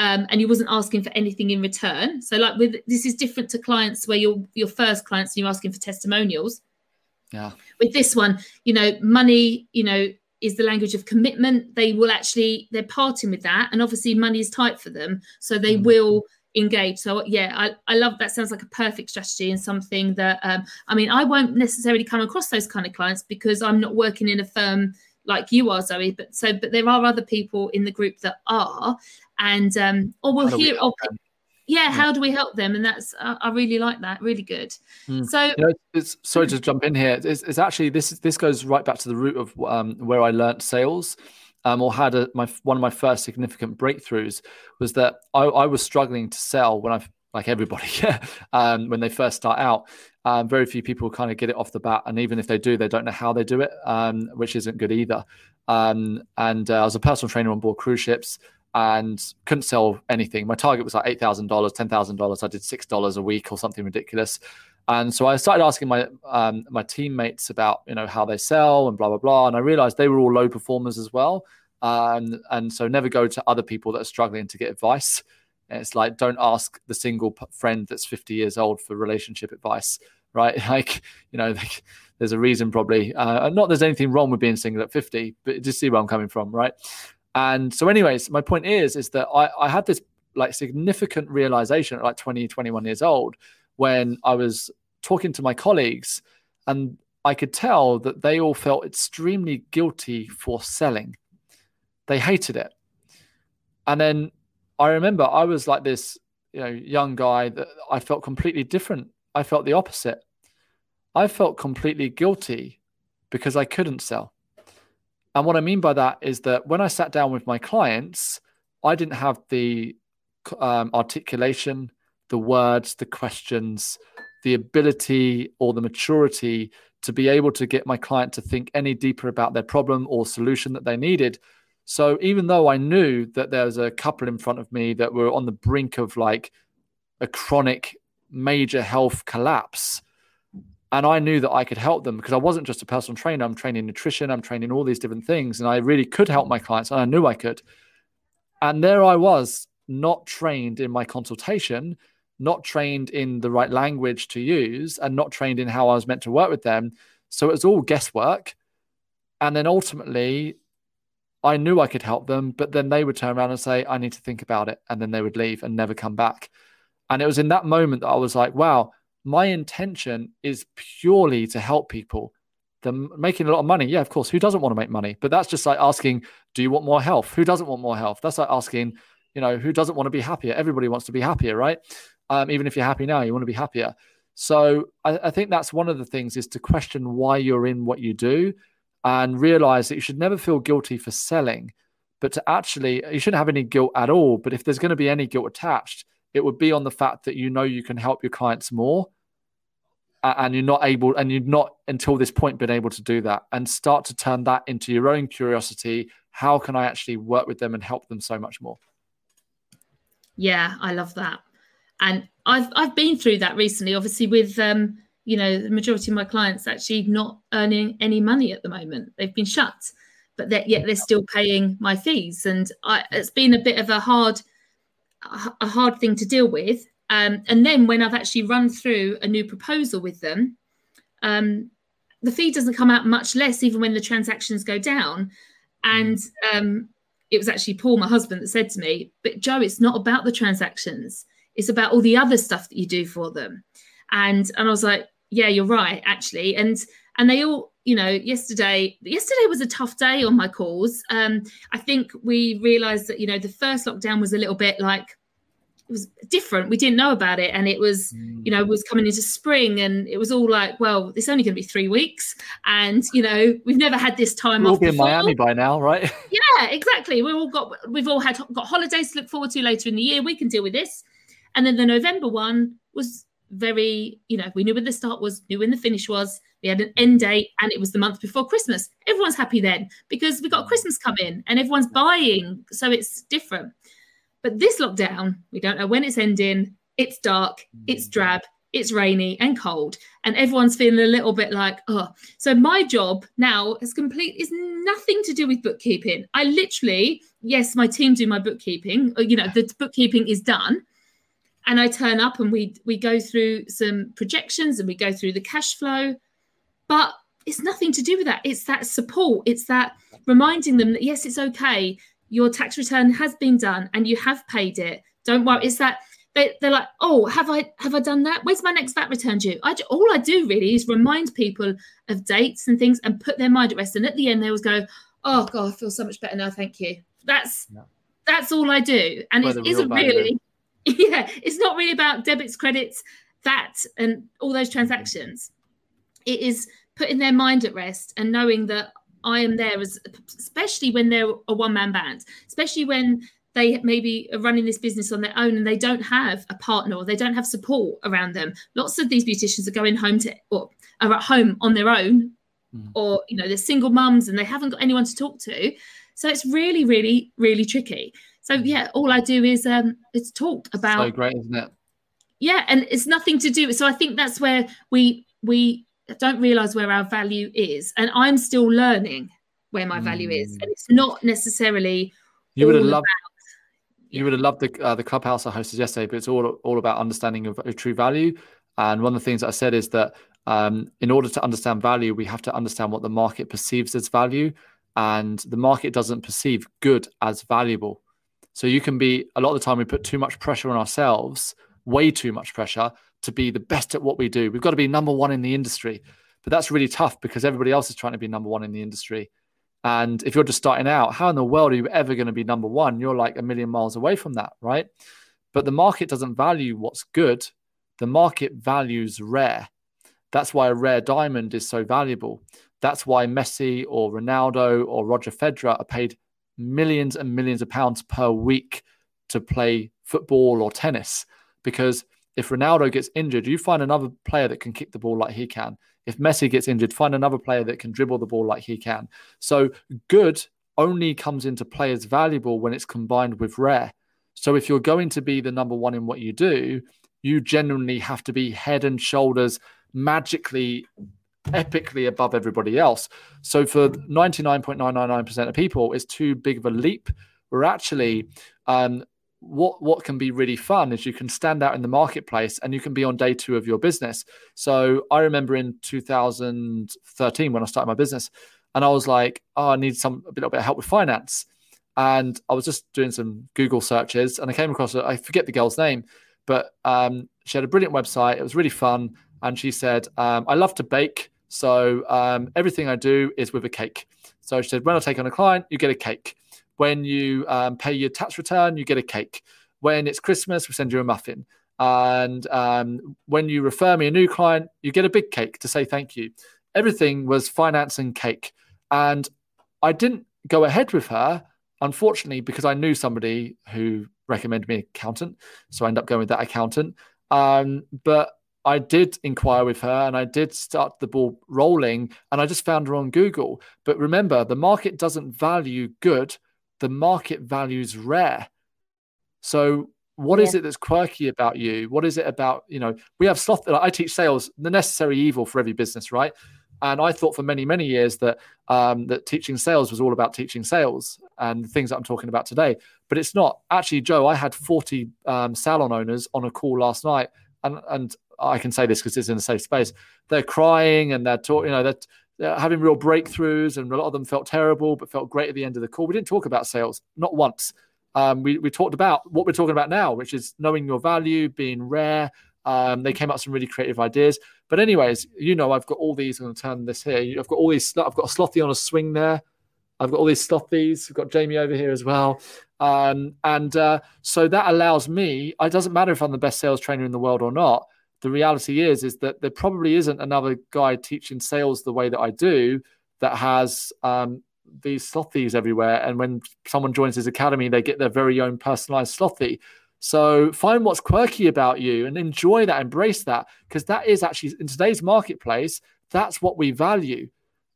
um, and you wasn't asking for anything in return so like with this is different to clients where you're your first clients and you're asking for testimonials. Yeah. With this one you know money you know is the language of commitment. They will actually they're parting with that, and obviously money is tight for them, so they mm. will engage. So yeah, I, I love that. Sounds like a perfect strategy and something that um, I mean I won't necessarily come across those kind of clients because I'm not working in a firm like you are, Zoe. But so but there are other people in the group that are, and um, or we'll hear. We yeah, how do we help them? And that's I, I really like that. Really good. Mm. So, you know, it's, sorry to jump in here. It's, it's, actually this this goes right back to the root of um, where I learnt sales. Um, or had a, my one of my first significant breakthroughs was that I, I was struggling to sell when I like everybody um, when they first start out. Um, very few people kind of get it off the bat, and even if they do, they don't know how they do it, um, which isn't good either. Um, and uh, I was a personal trainer on board cruise ships, and couldn't sell anything. My target was like eight thousand dollars, ten thousand dollars. I did six dollars a week or something ridiculous. And so I started asking my um, my teammates about you know how they sell and blah blah blah. And I realized they were all low performers as well. And and so never go to other people that are struggling to get advice. It's like don't ask the single friend that's 50 years old for relationship advice, right? Like you know, like, there's a reason probably. Uh, not there's anything wrong with being single at 50, but just see where I'm coming from, right? And so, anyways, my point is, is that I, I had this like significant realization at like 20, 21 years old when I was talking to my colleagues and I could tell that they all felt extremely guilty for selling. They hated it. And then I remember I was like this, you know, young guy that I felt completely different. I felt the opposite. I felt completely guilty because I couldn't sell. And what I mean by that is that when I sat down with my clients, I didn't have the um, articulation, the words, the questions, the ability or the maturity to be able to get my client to think any deeper about their problem or solution that they needed. So even though I knew that there was a couple in front of me that were on the brink of like a chronic major health collapse, and I knew that I could help them because I wasn't just a personal trainer. I'm training nutrition, I'm training all these different things, and I really could help my clients, and I knew I could. And there I was, not trained in my consultation, not trained in the right language to use, and not trained in how I was meant to work with them. So it was all guesswork. And then ultimately, I knew I could help them, but then they would turn around and say, I need to think about it. And then they would leave and never come back. And it was in that moment that I was like, wow, my intention is purely to help people. they're making a lot of money. Yeah, of course. Who doesn't want to make money? But that's just like asking, do you want more health? Who doesn't want more health? That's like asking, you know, who doesn't want to be happier? Everybody wants to be happier, right? Um, even if you're happy now, you want to be happier. So I, I think that's one of the things is to question why you're in what you do and realize that you should never feel guilty for selling, but to actually, you shouldn't have any guilt at all. But if there's going to be any guilt attached, it would be on the fact that you know you can help your clients more and you're not able and you've not until this point been able to do that and start to turn that into your own curiosity. How can i actually work with them and help them so much more? Yeah i love that. And i've i've been through that recently obviously with um you know the majority of my clients actually not earning any money at the moment. They've been shut but that yet they're still paying my fees. And I, it's been a bit of a hard a hard thing to deal with um, and then when I've actually run through a new proposal with them, um, the fee doesn't come out much less, even when the transactions go down. And um, it was actually Paul, my husband, that said to me, "But Jo, it's not about the transactions; it's about all the other stuff that you do for them." And and I was like, "Yeah, you're right, actually." And and they all, you know, yesterday yesterday was a tough day on my calls. Um, I think we realised that you know the first lockdown was a little bit like was different. We didn't know about it, and it was, mm. you know, was coming into spring, and it was all like, well, it's only going to be three weeks, and you know, we've never had this time we'll be in Miami by now, right? yeah, exactly. We've all got, we've all had got holidays to look forward to later in the year. We can deal with this, and then the November one was very, you know, we knew when the start was, knew when the finish was. We had an end mm. date, and it was the month before Christmas. Everyone's happy then because we got mm. Christmas coming, and everyone's buying, so it's different. But this lockdown, we don't know when it's ending. It's dark, it's mm. drab, it's rainy and cold, and everyone's feeling a little bit like, oh. So my job now is complete is nothing to do with bookkeeping. I literally, yes, my team do my bookkeeping. Uh, you know, the bookkeeping is done, and I turn up and we we go through some projections and we go through the cash flow, but it's nothing to do with that. It's that support. It's that reminding them that yes, it's okay your tax return has been done and you have paid it. Don't worry. It's that they, they're like, oh, have I have I done that? Where's my next VAT return due? I, all I do really is remind people of dates and things and put their mind at rest. And at the end, they always go, oh god, I feel so much better now. Thank you. That's that's all I do. And it isn't really, yeah, it's not really about debits, credits, that, and all those transactions. It is putting their mind at rest and knowing that I am there as especially when they're a one man band, especially when they maybe are running this business on their own and they don't have a partner or they don't have support around them. Lots of these beauticians are going home to or are at home on their own, mm. or you know, they're single mums and they haven't got anyone to talk to. So it's really, really, really tricky. So mm. yeah, all I do is um it's talk about so great, isn't it? Yeah, and it's nothing to do. So I think that's where we we don't realize where our value is. And i'm still learning where my value is. And it's not necessarily you would have loved about, you would have loved the uh, the clubhouse i hosted yesterday but it's all all about understanding of, of true value. And one of the things i said is that um, in order to understand value we have to understand what the market perceives as value. And the market doesn't perceive good as valuable. So you can be a lot of the time we put too much pressure on ourselves way too much pressure to be the best at what we do. We've got to be number one in the industry. But that's really tough because everybody else is trying to be number one in the industry. And if you're just starting out, how in the world are you ever going to be number one? You're like a million miles away from that, right? But the market doesn't value what's good, the market values rare. That's why a rare diamond is so valuable. That's why Messi or Ronaldo or Roger Federer are paid millions and millions of pounds per week to play football or tennis because if Ronaldo gets injured, you find another player that can kick the ball like he can. If Messi gets injured, find another player that can dribble the ball like he can. So good only comes into play as valuable when it's combined with rare. So if you're going to be the number one in what you do, you genuinely have to be head and shoulders magically epically above everybody else. So for 99.999% of people, it's too big of a leap. We're actually um, what what can be really fun is you can stand out in the marketplace and you can be on day two of your business. So I remember in 2013 when I started my business, and I was like, oh, I need some a little bit of help with finance. And I was just doing some Google searches, and I came across I forget the girl's name, but um, she had a brilliant website. It was really fun, and she said, um, "I love to bake, So um, everything I do is with a cake. So she said, when I take on a client, you get a cake. When you um, pay your tax return, you get a cake. When it's Christmas, we send you a muffin. And um, when you refer me a new client, you get a big cake to say thank you. Everything was finance and cake. And I didn't go ahead with her, unfortunately, because I knew somebody who recommended me an accountant. So I ended up going with that accountant. Um, but I did inquire with her and I did start the ball rolling and I just found her on Google. But remember, the market doesn't value good, the market values rare. So what yeah. is it that's quirky about you? What is it about, you know, we have sloth. I teach sales, the necessary evil for every business, right? And I thought for many, many years that um, that teaching sales was all about teaching sales and the things that I'm talking about today. But it's not. Actually, Jo, I had 40 um, salon owners on a call last night, and and I can say this because it's in a safe space. They're crying and they're talking, you know, they're, they're having real breakthroughs, and a lot of them felt terrible but felt great at the end of the call. We didn't talk about sales, not once. Um, we, we talked about what we're talking about now, which is knowing your value, being rare. Um, they came up with some really creative ideas. But anyways, you know, I've got all these. I'm going to turn this here. I've got all these. I've got a slothy on a swing there. I've got all these slothies. I've got Jamie over here as well. Um, and uh, so that allows me. It doesn't matter if I'm the best sales trainer in the world or not the reality is is that there probably isn't another guy teaching sales the way that I do that has um, these slothies everywhere. And when someone joins his academy, they get their very own personalized slothy. So find what's quirky about you and enjoy that, embrace that, because that is actually in today's marketplace. That's what we value,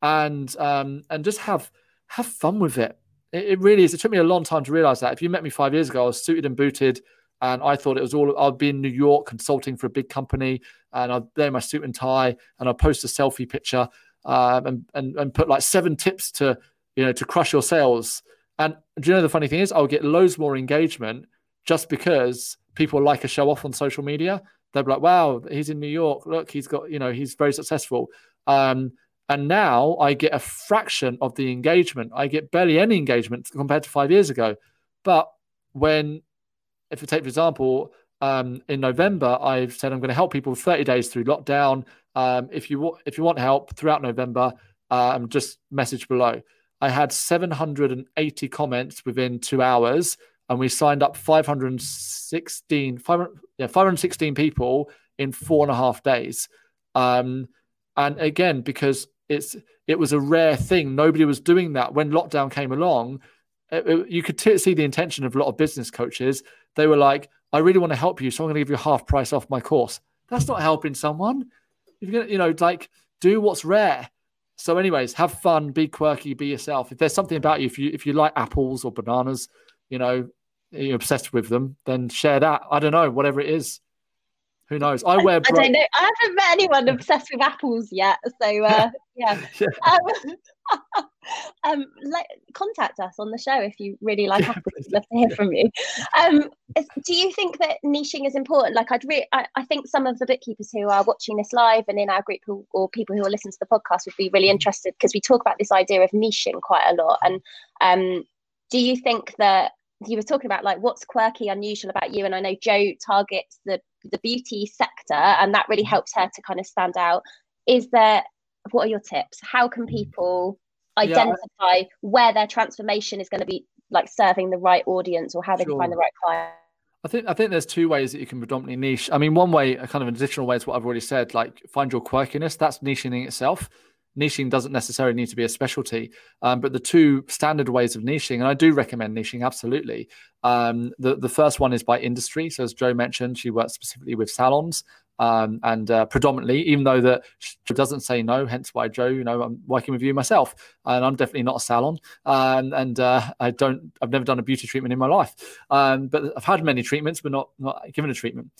and um, and just have have fun with it. it. It really is. It took me a long time to realize that. If you met me five years ago, I was suited and booted and I thought it was all. I'd be in New York consulting for a big company, and I'd wear my suit and tie, and I'd post a selfie picture, um, and, and and put like seven tips to you know to crush your sales. And do you know the funny thing is, I'll get loads more engagement just because people like a show off on social media. They'll be like, "Wow, he's in New York. Look, he's got you know he's very successful." Um, and now I get a fraction of the engagement. I get barely any engagement compared to five years ago. But when if you take, for example, um, in November, I've said I'm going to help people 30 days through lockdown. Um, if you if you want help throughout November, um, just message below. I had 780 comments within two hours, and we signed up 516 500, yeah, 516 people in four and a half days. Um, and again, because it's it was a rare thing, nobody was doing that when lockdown came along. It, it, you could t- see the intention of a lot of business coaches they were like, I really want to help you, so I'm going to give you half price off my course. That's not helping someone. You're going to, you know, like do what's rare. So, anyways, have fun, be quirky, be yourself. If there's something about you, if you if you like apples or bananas, you know, you're obsessed with them, then share that. I don't know, whatever it is. Who knows? I wear. I don't know. I haven't met anyone obsessed with apples yet. So uh, yeah. yeah. Um, um, let, contact us on the show if you really like apples. We'd love to hear from you. Um, do you think that niching is important? Like, I'd re- I, I think some of the bookkeepers who are watching this live and in our group who, or people who are listening to the podcast would be really mm-hmm. interested because we talk about this idea of niching quite a lot. And um, do you think that you were talking about like what's quirky, unusual about you? And I know Jo targets the the beauty sector and that really mm-hmm. helps her to kind of stand out is there what are your tips how can mm-hmm. people identify yeah. where their transformation is going to be like serving the right audience or how they sure. can find the right client I think I think there's two ways that you can predominantly niche. I mean, one way, a kind of an additional way, is what I've already said. Like find your quirkiness. That's niching in itself niching doesn't necessarily need to be a specialty. Um, but the two standard ways of niching, and I do recommend niching absolutely. Um, the the first one is by industry. So as Jo mentioned, she works specifically with salons um, and uh, predominantly, even though that doesn't say no, hence why Jo, you know, I'm working with you myself, and I'm definitely not a salon, um, and uh, I don't, I've never done a beauty treatment in my life, um, but I've had many treatments, but not not given a treatment.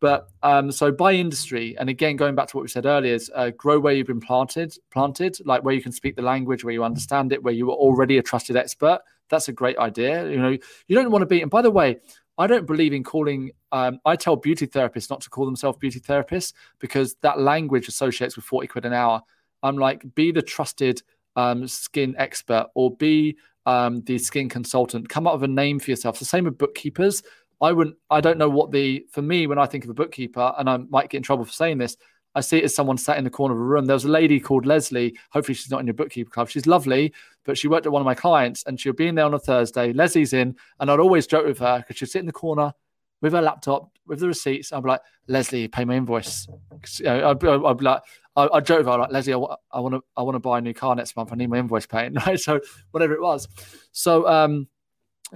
But um, so by industry, and again, going back to what we said earlier, is uh, grow where you've been planted, planted, like where you can speak the language, where you understand it, where you are already a trusted expert. That's a great idea. You know, you don't want to be. And by the way, I don't believe in calling. Um, I tell beauty therapists not to call themselves beauty therapists because that language associates with forty quid an hour. I'm like, be the trusted um, skin expert or be um, the skin consultant. Come up with a name for yourself. It's the same with bookkeepers. I wouldn't. I don't know what the for me when I think of a bookkeeper, and I might get in trouble for saying this. I see it as someone sat in the corner of a room. There was a lady called Leslie. Hopefully, she's not in your bookkeeper club. She's lovely, but she worked at one of my clients and she'll be in there on a Thursday. Leslie's in, and I'd always joke with her because she'd sit in the corner with her laptop with the receipts. I'd be like, Leslie, pay my invoice. You know, I'd, I'd, like, I, I'd joke like, Leslie, I, I want to, I want to buy a new car next month. I need my invoice paying, right? So whatever it was. So um,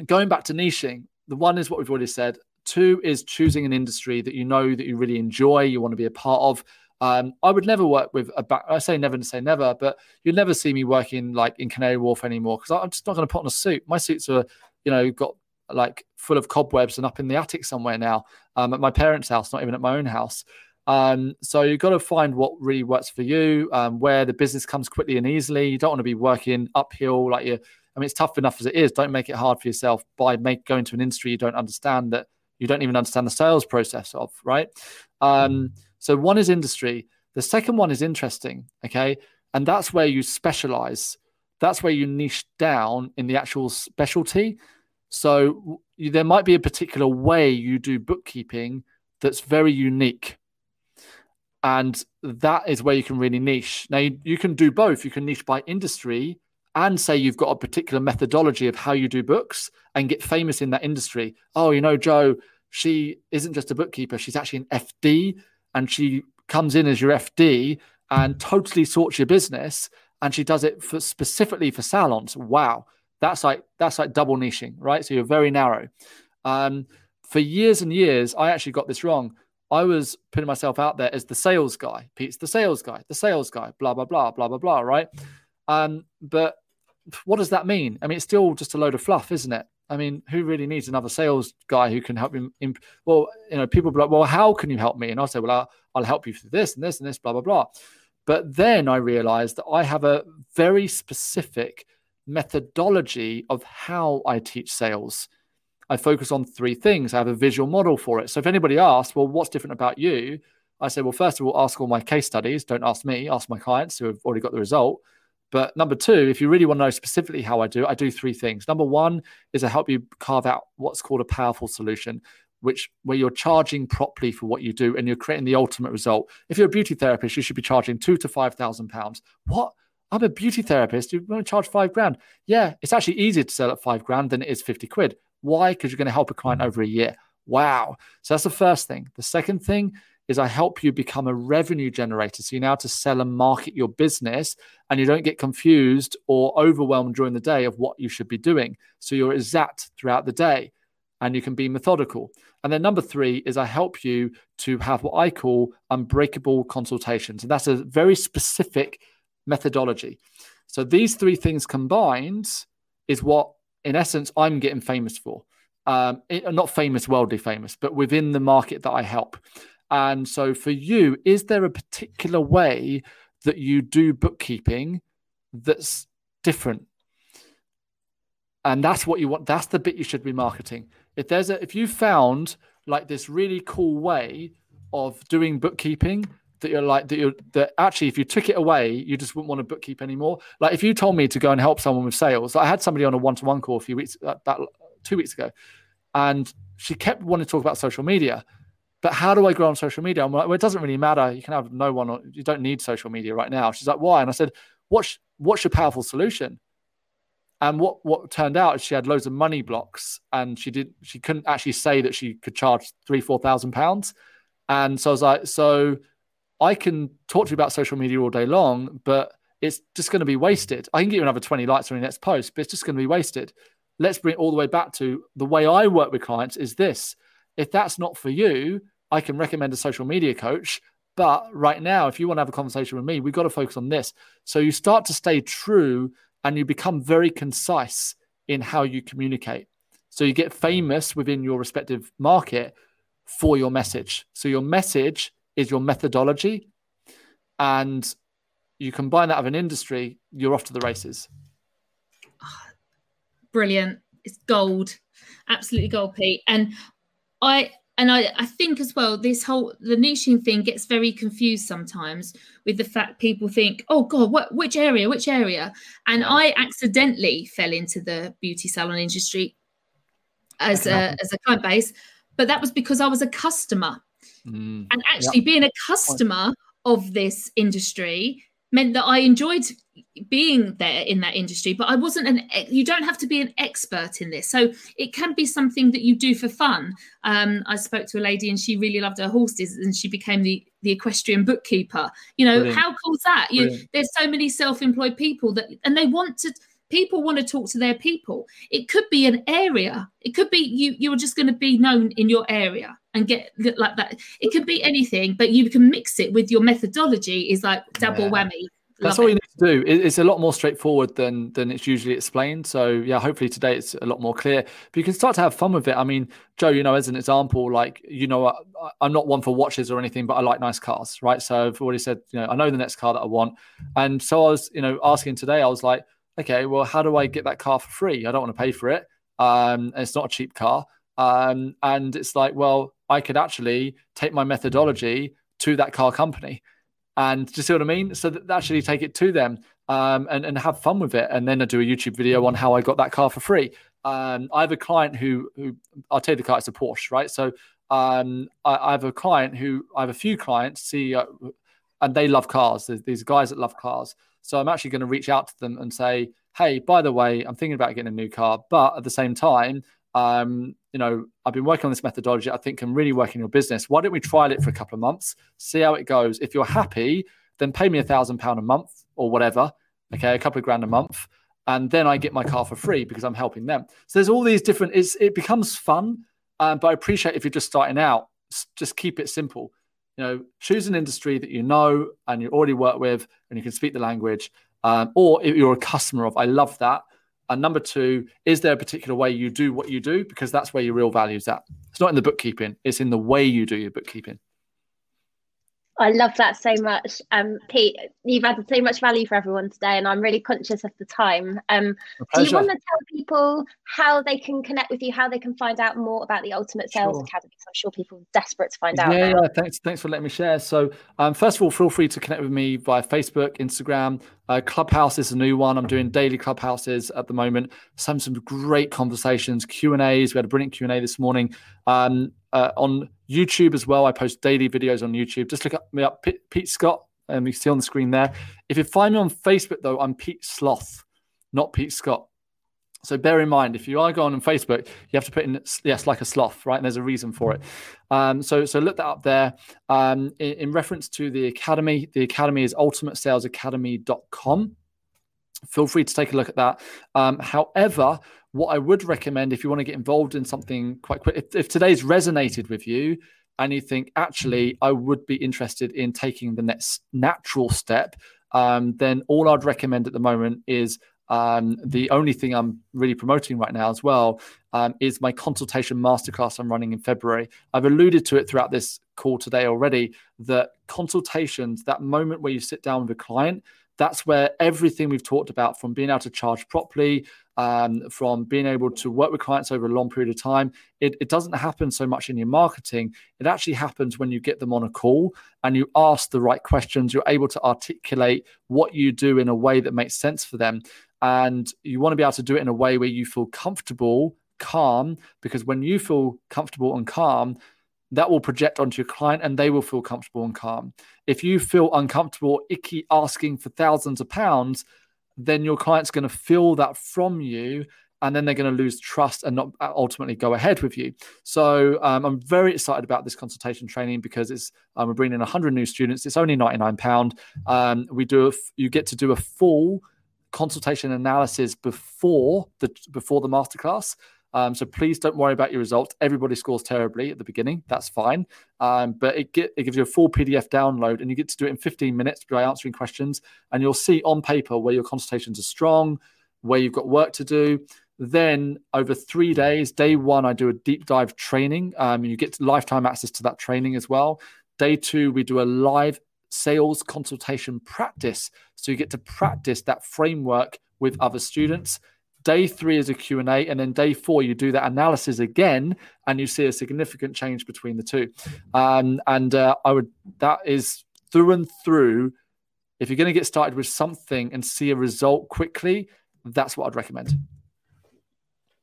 going back to niching, the one is what we've already said. Two is choosing an industry that you know that you really enjoy, you want to be a part of. Um, I would never work with a back. I say never to say never, but you'd never see me working like in Canary Wharf anymore because I'm just not going to put on a suit. My suits are, you know, got like full of cobwebs and up in the attic somewhere now um, at my parents' house, not even at my own house. Um, so you've got to find what really works for you, um, where the business comes quickly and easily. You don't want to be working uphill like you. I mean, it's tough enough as it is. Don't make it hard for yourself by make going to an industry you don't understand that you don't even understand the sales process of, right? Um, so one is industry. The second one is interesting, okay, and that's where you specialize. That's where you niche down in the actual specialty. So there might be a particular way you do bookkeeping that's very unique. And that is where you can really niche. Now, you, you can do both. You can niche by industry and say you've got a particular methodology of how you do books and get famous in that industry. Oh, you know, Jo, she isn't just a bookkeeper, she's actually an FD and she comes in as your FD and totally sorts your business and she does it for specifically for salons. Wow. That's like that's like double niching, right? So you're very narrow. Um, for years and years, I actually got this wrong. I was putting myself out there as the sales guy. Pete's the sales guy, the sales guy, blah, blah, blah, blah, blah, blah, right? Um, but what does that mean? I mean, it's still just a load of fluff, isn't it? I mean, who really needs another sales guy who can help him? Imp- well, you know, people be like, well, how can you help me? And I'll say, well, I'll, I'll help you through this and this and this, blah, blah, blah. But then I realized that I have a very specific methodology of how I teach sales. I focus on three things. I have a visual model for it. So if anybody asks, well, what's different about you? I say, well, first of all, ask all my case studies. Don't ask me, ask my clients who have already got the result. But number two, if you really want to know specifically how I do, I do three things. Number one is I help you carve out what's called a powerful solution, which where you're charging properly for what you do and you're creating the ultimate result. If you're a beauty therapist, you should be charging two to five thousand pounds. What? I'm a beauty therapist. You want to charge five grand? Yeah, it's actually easier to sell at five grand than it is 50 quid. Why? Because you're going to help a client mm. over a year. Wow. So that's the first thing. The second thing is I help you become a revenue generator. So you know how to sell and market your business and you don't get confused or overwhelmed during the day of what you should be doing. So you're exact throughout the day and you can be methodical. And then number three is I help you to have what I call unbreakable consultations. And that's a very specific methodology. So these three things combined is what, in essence, I'm getting famous for. Um, it, not famous, worldly famous, but within the market that I help. And so, for you, is there a particular way that you do bookkeeping that's different? And that's what you want. That's the bit you should be marketing. If there's a, if you found like this really cool way of doing bookkeeping that you're like that you're that actually if you took it away you just wouldn't want to bookkeep anymore like if you told me to go and help someone with sales i had somebody on a one-to-one call a few weeks about uh, two weeks ago and she kept wanting to talk about social media but how do I grow on social media? I'm like, well, it doesn't really matter. You can have no one, or, you don't need social media right now. She's like, why? And I said, what's, what's your powerful solution? And what, what turned out is she had loads of money blocks and she did, she couldn't actually say that she could charge three, 4,000 pounds. And so I was like, so I can talk to you about social media all day long, but it's just going to be wasted. I can get you another 20 likes on your next post, but it's just going to be wasted. Let's bring it all the way back to the way I work with clients is this. If that's not for you, I can recommend a social media coach. But right now, if you want to have a conversation with me, we've got to focus on this. So you start to stay true and you become very concise in how you communicate. So you get famous within your respective market for your message. So your message is your methodology. And you combine that of an industry, you're off to the races. Brilliant. It's gold. Absolutely gold, Pete. And I and I, I think as well this whole the niching thing gets very confused sometimes with the fact people think oh god what which area which area and i accidentally fell into the beauty salon industry as a as a client base but that was because i was a customer mm, and actually being a customer of this industry meant that I enjoyed being there in that industry but i wasn't an you don't have to be an expert in this. So it can be something that you do for fun. Um, i spoke to a lady and she really loved her horses and she became the the equestrian bookkeeper. You know Brilliant. how cool is that? You there's so many self-employed people that and they want to people want to talk to their people it could be an area it could be you you're just going to be known in your area and get like that it could be anything but you can mix it with your methodology is like double yeah. whammy that's all you need to do. It's a lot more straightforward than than it's usually explained. So yeah, hopefully today it's a lot more clear. But you can start to have fun with it. I mean, Jo, you know, as an example, like you know, I, I'm not one for watches or anything, but I like nice cars, right? So I've already said, you know, I know the next car that I want, and so I was, you know, asking today. I was like, okay, well, how do I get that car for free? I don't want to pay for it. Um, it's not a cheap car. Um, and it's like, well, I could actually take my methodology to that car company and do you see what I mean? So that actually take it to them um, and, and have fun with it. And then I do a YouTube video on how I got that car for free. Um, I have a client who, who I'll tell you the car, it's a Porsche, right? So um, I, I, have a client who, I have a few clients, see, uh, and they love cars. These guys that love cars. So I'm actually going to reach out to them and say, hey, by the way, I'm thinking about getting a new car, but at the same time, um, you know, I've been working on this methodology. I think can really work in your business. Why don't we trial it for a couple of months, see how it goes? If you're happy, then pay me a thousand pound a month or whatever. Okay, a couple of grand a month, and then I get my car for free because I'm helping them. So there's all these different. It's, it becomes fun, um, but I appreciate if you're just starting out, just keep it simple. You know, choose an industry that you know and you already work with, and you can speak the language, um, or if you're a customer of. I love that and number two, is there a particular way you do what you do? Because that's where your real value is at. It's not in the bookkeeping, it's in the way you do your bookkeeping. I love that so much. Um, Pete, you've added so much value for everyone today, and I'm really conscious of the time. Um, do you want to tell people how they can connect with you, how they can find out more about the Ultimate Sales sure. Academy? I'm sure people are desperate to find out. Yeah, yeah. Thanks, thanks for letting me share. So, um, first of all, feel free to connect with me via Facebook, Instagram. Uh, Clubhouse is a new one. I'm doing daily Clubhouses at the moment. Some some great conversations, Q and A's. We had a brilliant Q and A this morning. Um, uh, on YouTube as well. I post daily videos on YouTube. Just look up me up, Pete, Scott, and you see on the screen there. If you find me on Facebook though, I'm Pete Sloth, not Pete Scott. So bear in mind, if you are going on Facebook, you have to put in yes, like a sloth, right? And there's a reason for it. Um, so so look that up there. Um, in, in, reference to the academy, the academy is ultimatesalesacademy.com. Feel free to take a look at that. Um, however, what I would recommend if you want to get involved in something quite quick, if, if today's resonated with you and you think, actually, I would be interested in taking the next natural step, um, then all I'd recommend at the moment is um, the only thing I'm really promoting right now as well um, is my consultation masterclass I'm running in February. I've alluded to it throughout this call today already that consultations, that moment where you sit down with a client, that's where everything we've talked about from being able to charge properly, um, from being able to work with clients over a long period of time. It, it, doesn't happen so much in your marketing. It actually happens when you get them on a call and you ask the right questions. You're able to articulate what you do in a way that makes sense for them. And you want to be able to do it in a way where you feel comfortable, calm, because when you feel comfortable and calm, that will project onto your client and they will feel comfortable and calm. If you feel uncomfortable, icky asking for thousands of pounds, then your client's going to feel that from you and then they're going to lose trust and not ultimately go ahead with you. So um, I'm very excited about this consultation training because it's um, we're bringing in 100 new students. It's only 99 pound. Um, we do you get to do a full consultation analysis before the before the masterclass. Um, so please don't worry about your results. Everybody scores terribly at the beginning. That's fine. Um, but it, get, it gives you a full PDF download and you get to do it in 15 minutes by answering questions. And you'll see on paper where your consultations are strong, where you've got work to do. Then over three days, day one, I do a deep dive training. Um, you get lifetime access to that training as well. Day two, we do a live sales consultation practice. So you get to practice that framework with other students. Day three is a Q&A, and then day four, you do that analysis again, and you see a significant change between the two. Um, and uh, I would, that is through and through, if you're going to get started with something and see a result quickly, that's what I'd recommend.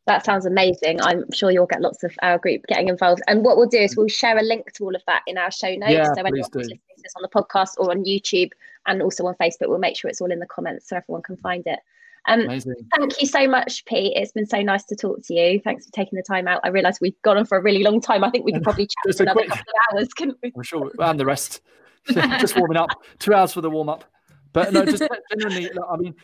That sounds amazing. I'm sure you'll get lots of our group getting involved. And what we'll do is we'll share a link to all of that in our show notes. Yeah, so anyone who's listening to this on the podcast or on YouTube and also on Facebook, we'll make sure it's all in the comments so everyone can find it. Um, Amazing. Thank you so much, Pete. It's been so nice to talk to you. Thanks for taking the time out. I realise we've gone on for a really long time. I think we could probably chat for another quick, couple of hours, couldn't we? I'm sure. And the rest. just warming up. Two hours for the warm up. But no, just genuinely, I mean,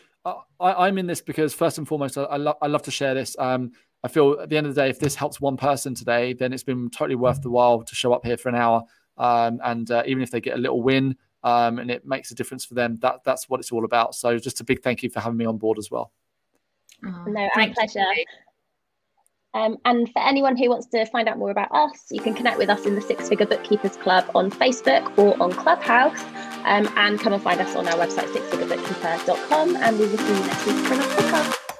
I, am in this because first and foremost, I, I, lo- I love to share this. Um, I feel at the end of the day, if this helps one person today, then it's been totally worth the while to show up here for an hour. Um, and uh, even if they get a little win um, and it makes a difference for them, that that's what it's all about. So just a big thank you for having me on board as well. Oh, no, our pleasure. Um, and for anyone who wants to find out more about us, you can connect with us in the Six Figure Bookkeepers Club on Facebook or on Clubhouse. Um, and come and find us on our website, sixfigurebookkeeper.com. And we will see you next week for another podcast.